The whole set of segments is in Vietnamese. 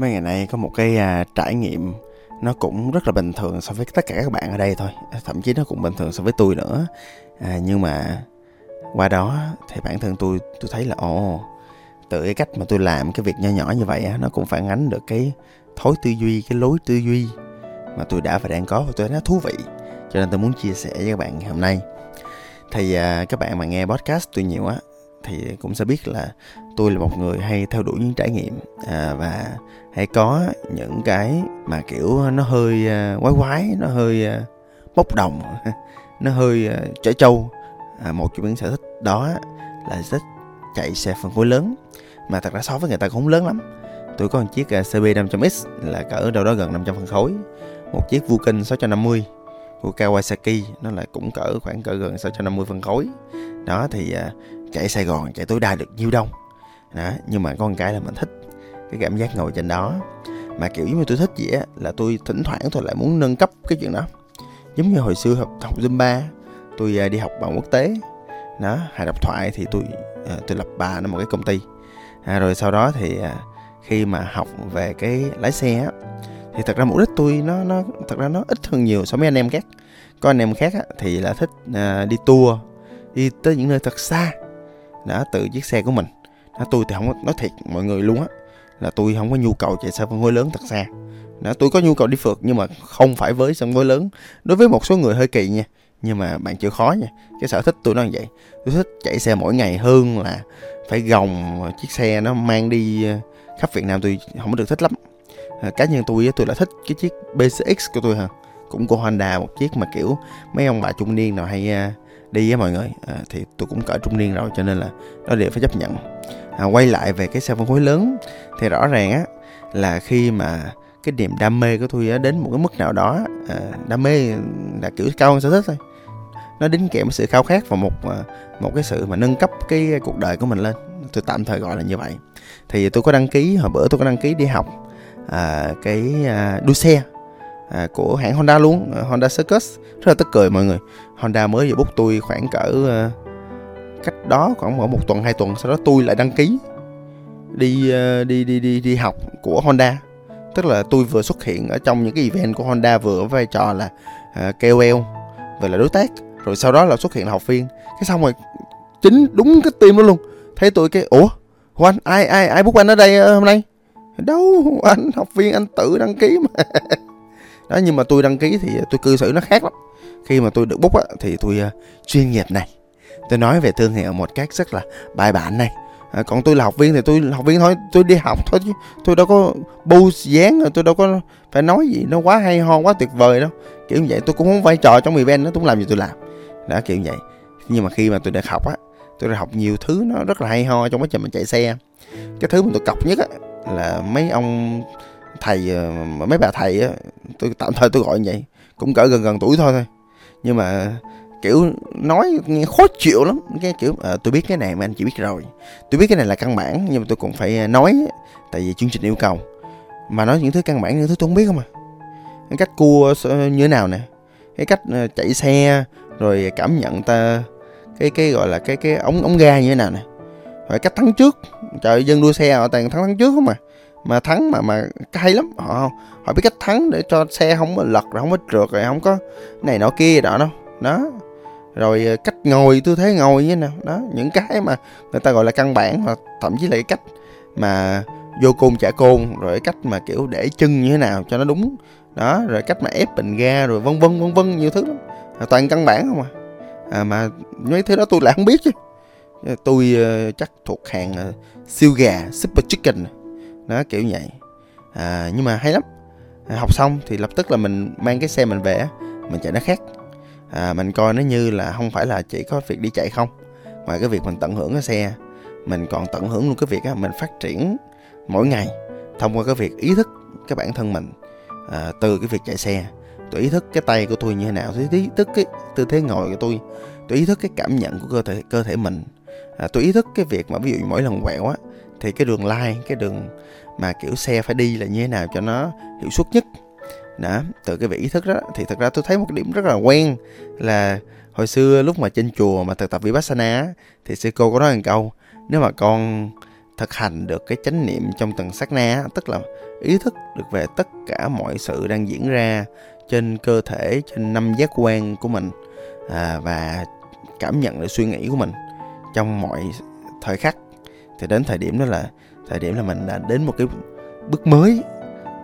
mấy ngày nay có một cái à, trải nghiệm nó cũng rất là bình thường so với tất cả các bạn ở đây thôi. Thậm chí nó cũng bình thường so với tôi nữa. À, nhưng mà qua đó thì bản thân tôi tôi thấy là ồ từ cái cách mà tôi làm cái việc nho nhỏ như vậy á, nó cũng phản ánh được cái thói tư duy cái lối tư duy mà tôi đã và đang có và tôi thấy nó thú vị. Cho nên tôi muốn chia sẻ với các bạn ngày hôm nay. Thì à, các bạn mà nghe podcast tôi nhiều á thì cũng sẽ biết là tôi là một người hay theo đuổi những trải nghiệm à, và hay có những cái mà kiểu nó hơi uh, quái quái nó hơi uh, bốc đồng nó hơi uh, trâu. À, một trong những sở thích đó là thích chạy xe phân khối lớn mà thật ra so với người ta cũng không lớn lắm. Tôi có một chiếc CB 500X là cỡ đâu đó gần 500 phân khối một chiếc Vulcan 650 của Kawasaki nó là cũng cỡ khoảng cỡ gần 650 phân khối. Đó thì uh, chạy Sài Gòn chạy tối đa được nhiêu đông. Đó nhưng mà có một cái là mình thích cái cảm giác ngồi trên đó. Mà kiểu giống như tôi thích gì á là tôi thỉnh thoảng tôi lại muốn nâng cấp cái chuyện đó. Giống như hồi xưa học học zumba tôi à, đi học bằng quốc tế. Đó hay đọc thoại thì tôi à, tôi lập bà nó một cái công ty. À, rồi sau đó thì à, khi mà học về cái lái xe á thì thật ra mục đích tôi nó nó thật ra nó ít hơn nhiều so với anh em khác. Có anh em khác á, thì là thích à, đi tour đi tới những nơi thật xa đã từ chiếc xe của mình. Đó, tôi thì không có nói thiệt mọi người luôn á là tôi không có nhu cầu chạy xe phân khối lớn thật xa. Đó, tôi có nhu cầu đi phượt nhưng mà không phải với phân khối lớn. Đối với một số người hơi kỳ nha nhưng mà bạn chịu khó nha cái sở thích tôi nó như vậy. Tôi thích chạy xe mỗi ngày hơn là phải gồng chiếc xe nó mang đi ờ, khắp Việt Nam tôi không có được thích lắm. Ờ, cá nhân tôi tôi là thích cái chiếc BCX của tôi hả? Cũng của Honda một chiếc mà kiểu mấy ông bà trung niên nào hay đi với mọi người. À, thì tôi cũng cỡ trung niên rồi cho nên là đó đều phải chấp nhận. À, quay lại về cái xe phân khối lớn thì rõ ràng á là khi mà cái niềm đam mê của tôi á, đến một cái mức nào đó à, đam mê là kiểu cao hơn sở thích thôi. Nó đính kèm với sự khao khát và một à, một cái sự mà nâng cấp cái cuộc đời của mình lên. Tôi tạm thời gọi là như vậy. Thì tôi có đăng ký hồi bữa tôi có đăng ký đi học à, cái à, đua xe à, của hãng Honda luôn à, Honda Circus. Rất là tức cười mọi người. Honda mới vừa bút tôi khoảng cỡ uh, cách đó khoảng một tuần hai tuần sau đó tôi lại đăng ký đi uh, đi đi đi đi học của Honda. Tức là tôi vừa xuất hiện ở trong những cái event của Honda vừa vai trò là uh, KOL và là đối tác. Rồi sau đó là xuất hiện là học viên. Cái xong rồi chính đúng cái team đó luôn. Thấy tôi cái ủa anh ai ai ai bút anh ở đây hôm nay? Đâu anh học viên anh tự đăng ký mà. đó nhưng mà tôi đăng ký thì tôi cư xử nó khác lắm. Khi mà tôi được bút á, thì tôi uh, chuyên nghiệp này. Tôi nói về thương hiệu một cách rất là bài bản này. À, còn tôi là học viên thì tôi học viên thôi tôi đi học thôi chứ. Tôi đâu có bu dáng tôi đâu có phải nói gì nó quá hay ho quá tuyệt vời đâu. Kiểu như vậy tôi cũng không vai trò trong event nó tôi cũng làm gì tôi làm. Đó kiểu như vậy. Nhưng mà khi mà tôi được học á tôi đã học nhiều thứ nó rất là hay ho trong quá trình mình chạy xe. Cái thứ mà tôi cọc nhất á là mấy ông thầy ờ, mấy bà thầy á tôi tạm thời tôi gọi như vậy cũng cỡ gần gần tuổi thôi thôi. Nhưng mà kiểu nói nghe khó chịu lắm cái kiểu à, tôi biết cái này mà anh chỉ biết rồi. Tôi biết cái này là căn bản nhưng mà tôi cũng phải ờ, nói tại vì chương trình yêu cầu. Mà nói những thứ căn bản những thứ tôi không biết không à. Cái cách cua như thế nào nè. Cái cách chạy xe rồi cảm nhận ta cái cái gọi là cái cái ống ống ga như thế nào nè. Rồi cách thắng trước. Trời dân đua xe họ toàn thắng thắng trước không à mà thắng mà mà hay lắm họ họ biết cách thắng để cho xe không có lật rồi không có trượt rồi không có này nọ kia đó đâu đó. Rồi ờ, cách ngồi tư thế ngồi như nào? Đó những cái mà người ta gọi là căn bản hoặc thậm chí là cái cách mà vô côn trả côn rồi cái cách mà kiểu để chân như thế nào cho nó đúng. Đó rồi cách mà ép bình ga rồi vân vân vân vân nhiều thứ lắm. À, toàn căn bản không à. à mà mấy thứ đó tôi lại không biết chứ. Tôi uh, chắc thuộc hàng uh, siêu gà super chicken đó kiểu vậy. À, nhưng mà hay lắm. À, học xong thì lập tức là mình mang cái xe mình về mình chạy nó khác. À, mình coi nó như là không phải là chỉ có việc đi chạy không ngoài cái việc mình tận hưởng cái xe mình còn tận hưởng luôn cái việc á, mình phát triển mỗi ngày thông qua cái việc ý thức cái bản thân mình à, từ cái việc chạy xe. Tôi ý thức cái tay của tôi như thế nào tôi ý thức cái tư thế ngồi của tôi tôi ý thức cái cảm nhận của cơ thể cơ thể mình. À, tôi ý thức cái việc mà ví dụ mỗi lần quẹo á thì cái đường line cái đường mà kiểu xe phải đi là như thế nào cho nó hiệu suất nhất. Đó từ cái việc ý thức đó thì thật ra tôi thấy một cái điểm rất là quen là hồi xưa lúc mà trên chùa mà thực tập vipassana thì sư cô có nói một câu nếu mà con thực hành được cái chánh niệm trong từng sát na tức là ý thức được về tất cả mọi sự đang diễn ra trên cơ thể trên năm giác quan của mình à, và cảm nhận được suy nghĩ của mình trong mọi thời khắc thì đến thời điểm đó là thời điểm là mình đã đến một cái bước mới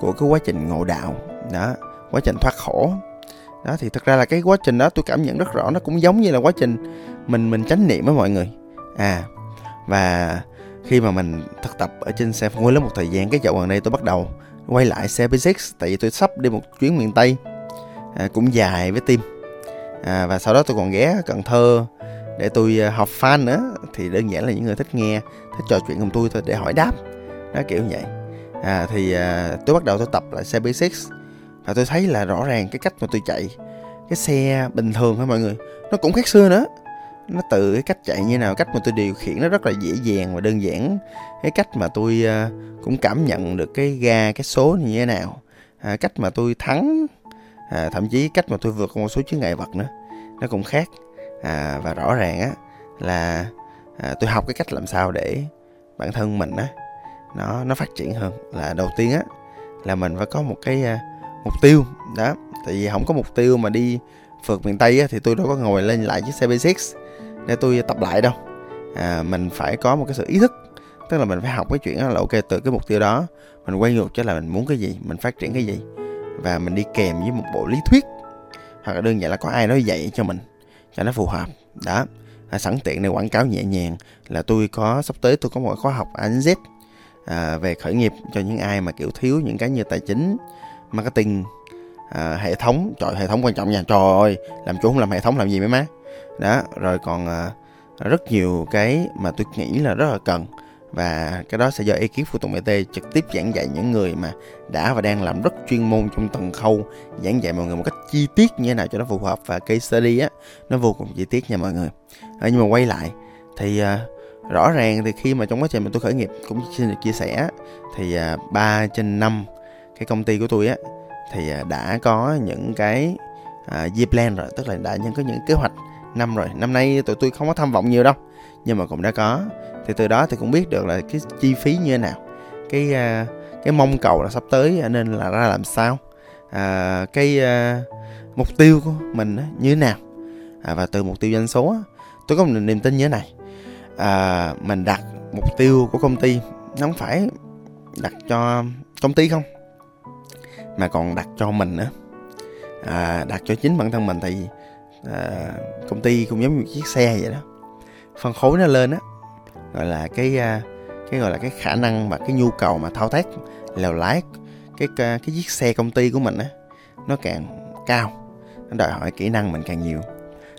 của cái quá trình ngộ đạo đó quá trình thoát khổ. Đó thì thực ra là cái quá trình đó tôi cảm nhận rất rõ nó cũng giống như là quá trình mình mình chánh niệm với mọi người. À và khi mà mình thực tập ở trên xe phân khối lớn một thời gian cái dạo gần đây tôi bắt đầu quay lại xe B6 tại vì tôi sắp đi một chuyến miền Tây à, cũng dài với tim à, và sau đó tôi còn ghé Cần Thơ để tôi à, học fan nữa thì đơn giản là những người thích nghe thích trò chuyện cùng tôi thôi để hỏi đáp. Nó kiểu như vậy. À, thì à, tôi bắt đầu tôi tập lại xe B6 và tôi thấy là rõ ràng cái cách mà tôi chạy cái xe bình thường thôi mọi người. Nó cũng khác xưa nữa. Nó từ cái cách chạy như nào cách mà tôi điều khiển nó rất là dễ dàng và đơn giản. Cái cách mà tôi à, cũng cảm nhận được cái ga cái số như thế nào. À, cách mà tôi thắng à, thậm chí cách mà tôi vượt qua một số chướng ngại vật nữa. Nó cũng khác. À, và rõ ràng á là à, tôi học cái cách làm sao để bản thân mình á nó nó phát triển hơn. Là đầu tiên á là mình phải có một cái à, mục tiêu đó. Tại vì không có mục tiêu mà đi phượt miền tây á, thì tôi đâu có ngồi lên lại chiếc xe B6 để tôi tập lại đâu. À, mình phải có một cái sự ý thức tức là mình phải học cái chuyện đó là ok từ cái mục tiêu đó mình quay ngược cho là mình muốn cái gì mình phát triển cái gì. Và mình đi kèm với một bộ lý thuyết hoặc là đơn giản là có ai nói dạy cho mình cho nó phù hợp đó à, sẵn tiện này quảng cáo nhẹ nhàng là tôi có sắp tới tôi có một khóa học anh Z à, về khởi nghiệp cho những ai mà kiểu thiếu những cái như tài chính marketing à, hệ thống. Trời hệ thống quan trọng nha. Trời ơi làm chủ không làm hệ thống làm gì mấy má. Đó rồi còn à, rất nhiều cái mà tôi nghĩ là rất là cần và cái đó sẽ do ekip của tùng BT trực tiếp giảng dạy những người mà đã và đang làm rất chuyên môn trong từng khâu giảng dạy mọi người một cách chi tiết như thế nào cho nó phù hợp. Và case study á nó vô cùng chi tiết nha mọi người. À, nhưng mà quay lại thì à, rõ ràng thì khi mà trong quá trình mà tôi khởi nghiệp cũng xin được chia sẻ thì à, 3 trên 5 cái công ty của tôi á thì à, đã có những cái à, year plan rồi. Tức là đã những có những kế hoạch năm rồi. Năm nay tụi tôi không có tham vọng nhiều đâu nhưng mà cũng đã có thì từ đó thì cũng biết được là cái chi phí như thế nào. Cái uh, cái mong cầu là sắp tới à, nên là ra làm sao. À, cái uh, mục tiêu của mình như thế nào? À, và từ mục tiêu doanh số tôi có một niềm tin như thế này. À, mình đặt mục tiêu của công ty nó không phải đặt cho công ty không mà còn đặt cho mình nữa. À, đặt cho chính bản thân mình thì à, công ty cũng giống như chiếc xe vậy đó. Phân khối nó lên á gọi là cái à, cái gọi là cái khả năng và cái nhu cầu mà thao tác lèo lái cái à, cái chiếc xe công ty của mình á, nó càng cao, nó đòi hỏi kỹ năng mình càng nhiều.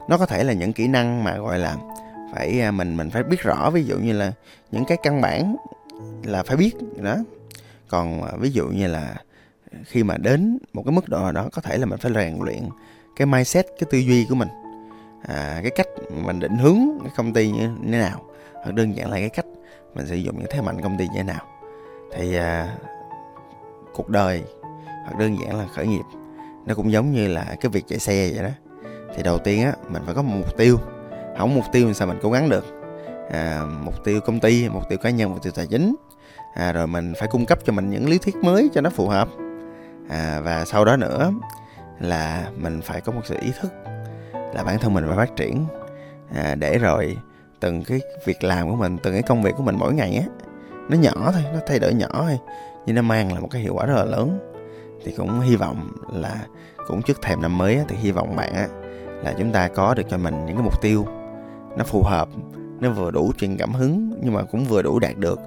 Nó có thể là những kỹ năng mà gọi là phải à, mình mình phải biết rõ, ví dụ như là những cái căn bản là phải biết đó. Còn ví dụ như là khi mà đến một cái mức độ nào đó, có thể là mình phải rèn luyện cái mindset, cái tư duy của mình à, cái cách mình định hướng cái công ty như thế nào? Hoặc đơn giản là cái cách mình sử dụng những thế mạnh công ty như thế nào? Thì à, cuộc đời hoặc đơn giản là khởi nghiệp nó cũng giống như là cái việc chạy xe vậy đó. Thì đầu tiên á mình phải có một mục tiêu. Không mục tiêu thì sao mình cố gắng được? À, mục tiêu công ty mục tiêu cá nhân mục tiêu tài chính. À, rồi mình phải cung cấp cho mình những lý thuyết mới cho nó phù hợp. À, và sau đó nữa là mình phải có một sự ý thức là bản thân mình phải phát triển. À, để rồi từng cái việc làm của mình từng cái công việc của mình mỗi ngày á nó nhỏ thôi nó thay đổi nhỏ thôi nhưng nó mang lại một cái hiệu quả rất là lớn. Thì cũng hy vọng là cũng trước thềm năm mới á, thì hy vọng bạn á là chúng ta có được cho mình những cái mục tiêu nó phù hợp nó vừa đủ truyền cảm hứng nhưng mà cũng vừa đủ đạt được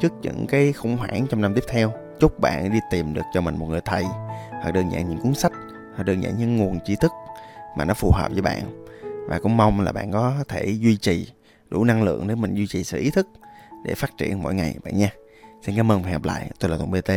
trước những cái khủng hoảng trong năm tiếp theo. Chúc bạn đi tìm được cho mình một người thầy hoặc đơn giản những cuốn sách hoặc đơn giản những nguồn tri thức mà nó phù hợp với bạn. Và cũng mong là bạn có thể duy trì đủ năng lượng để mình duy trì sự ý thức để phát triển mỗi ngày bạn nha. Xin cảm ơn và hẹn gặp lại. Tôi là tùng bt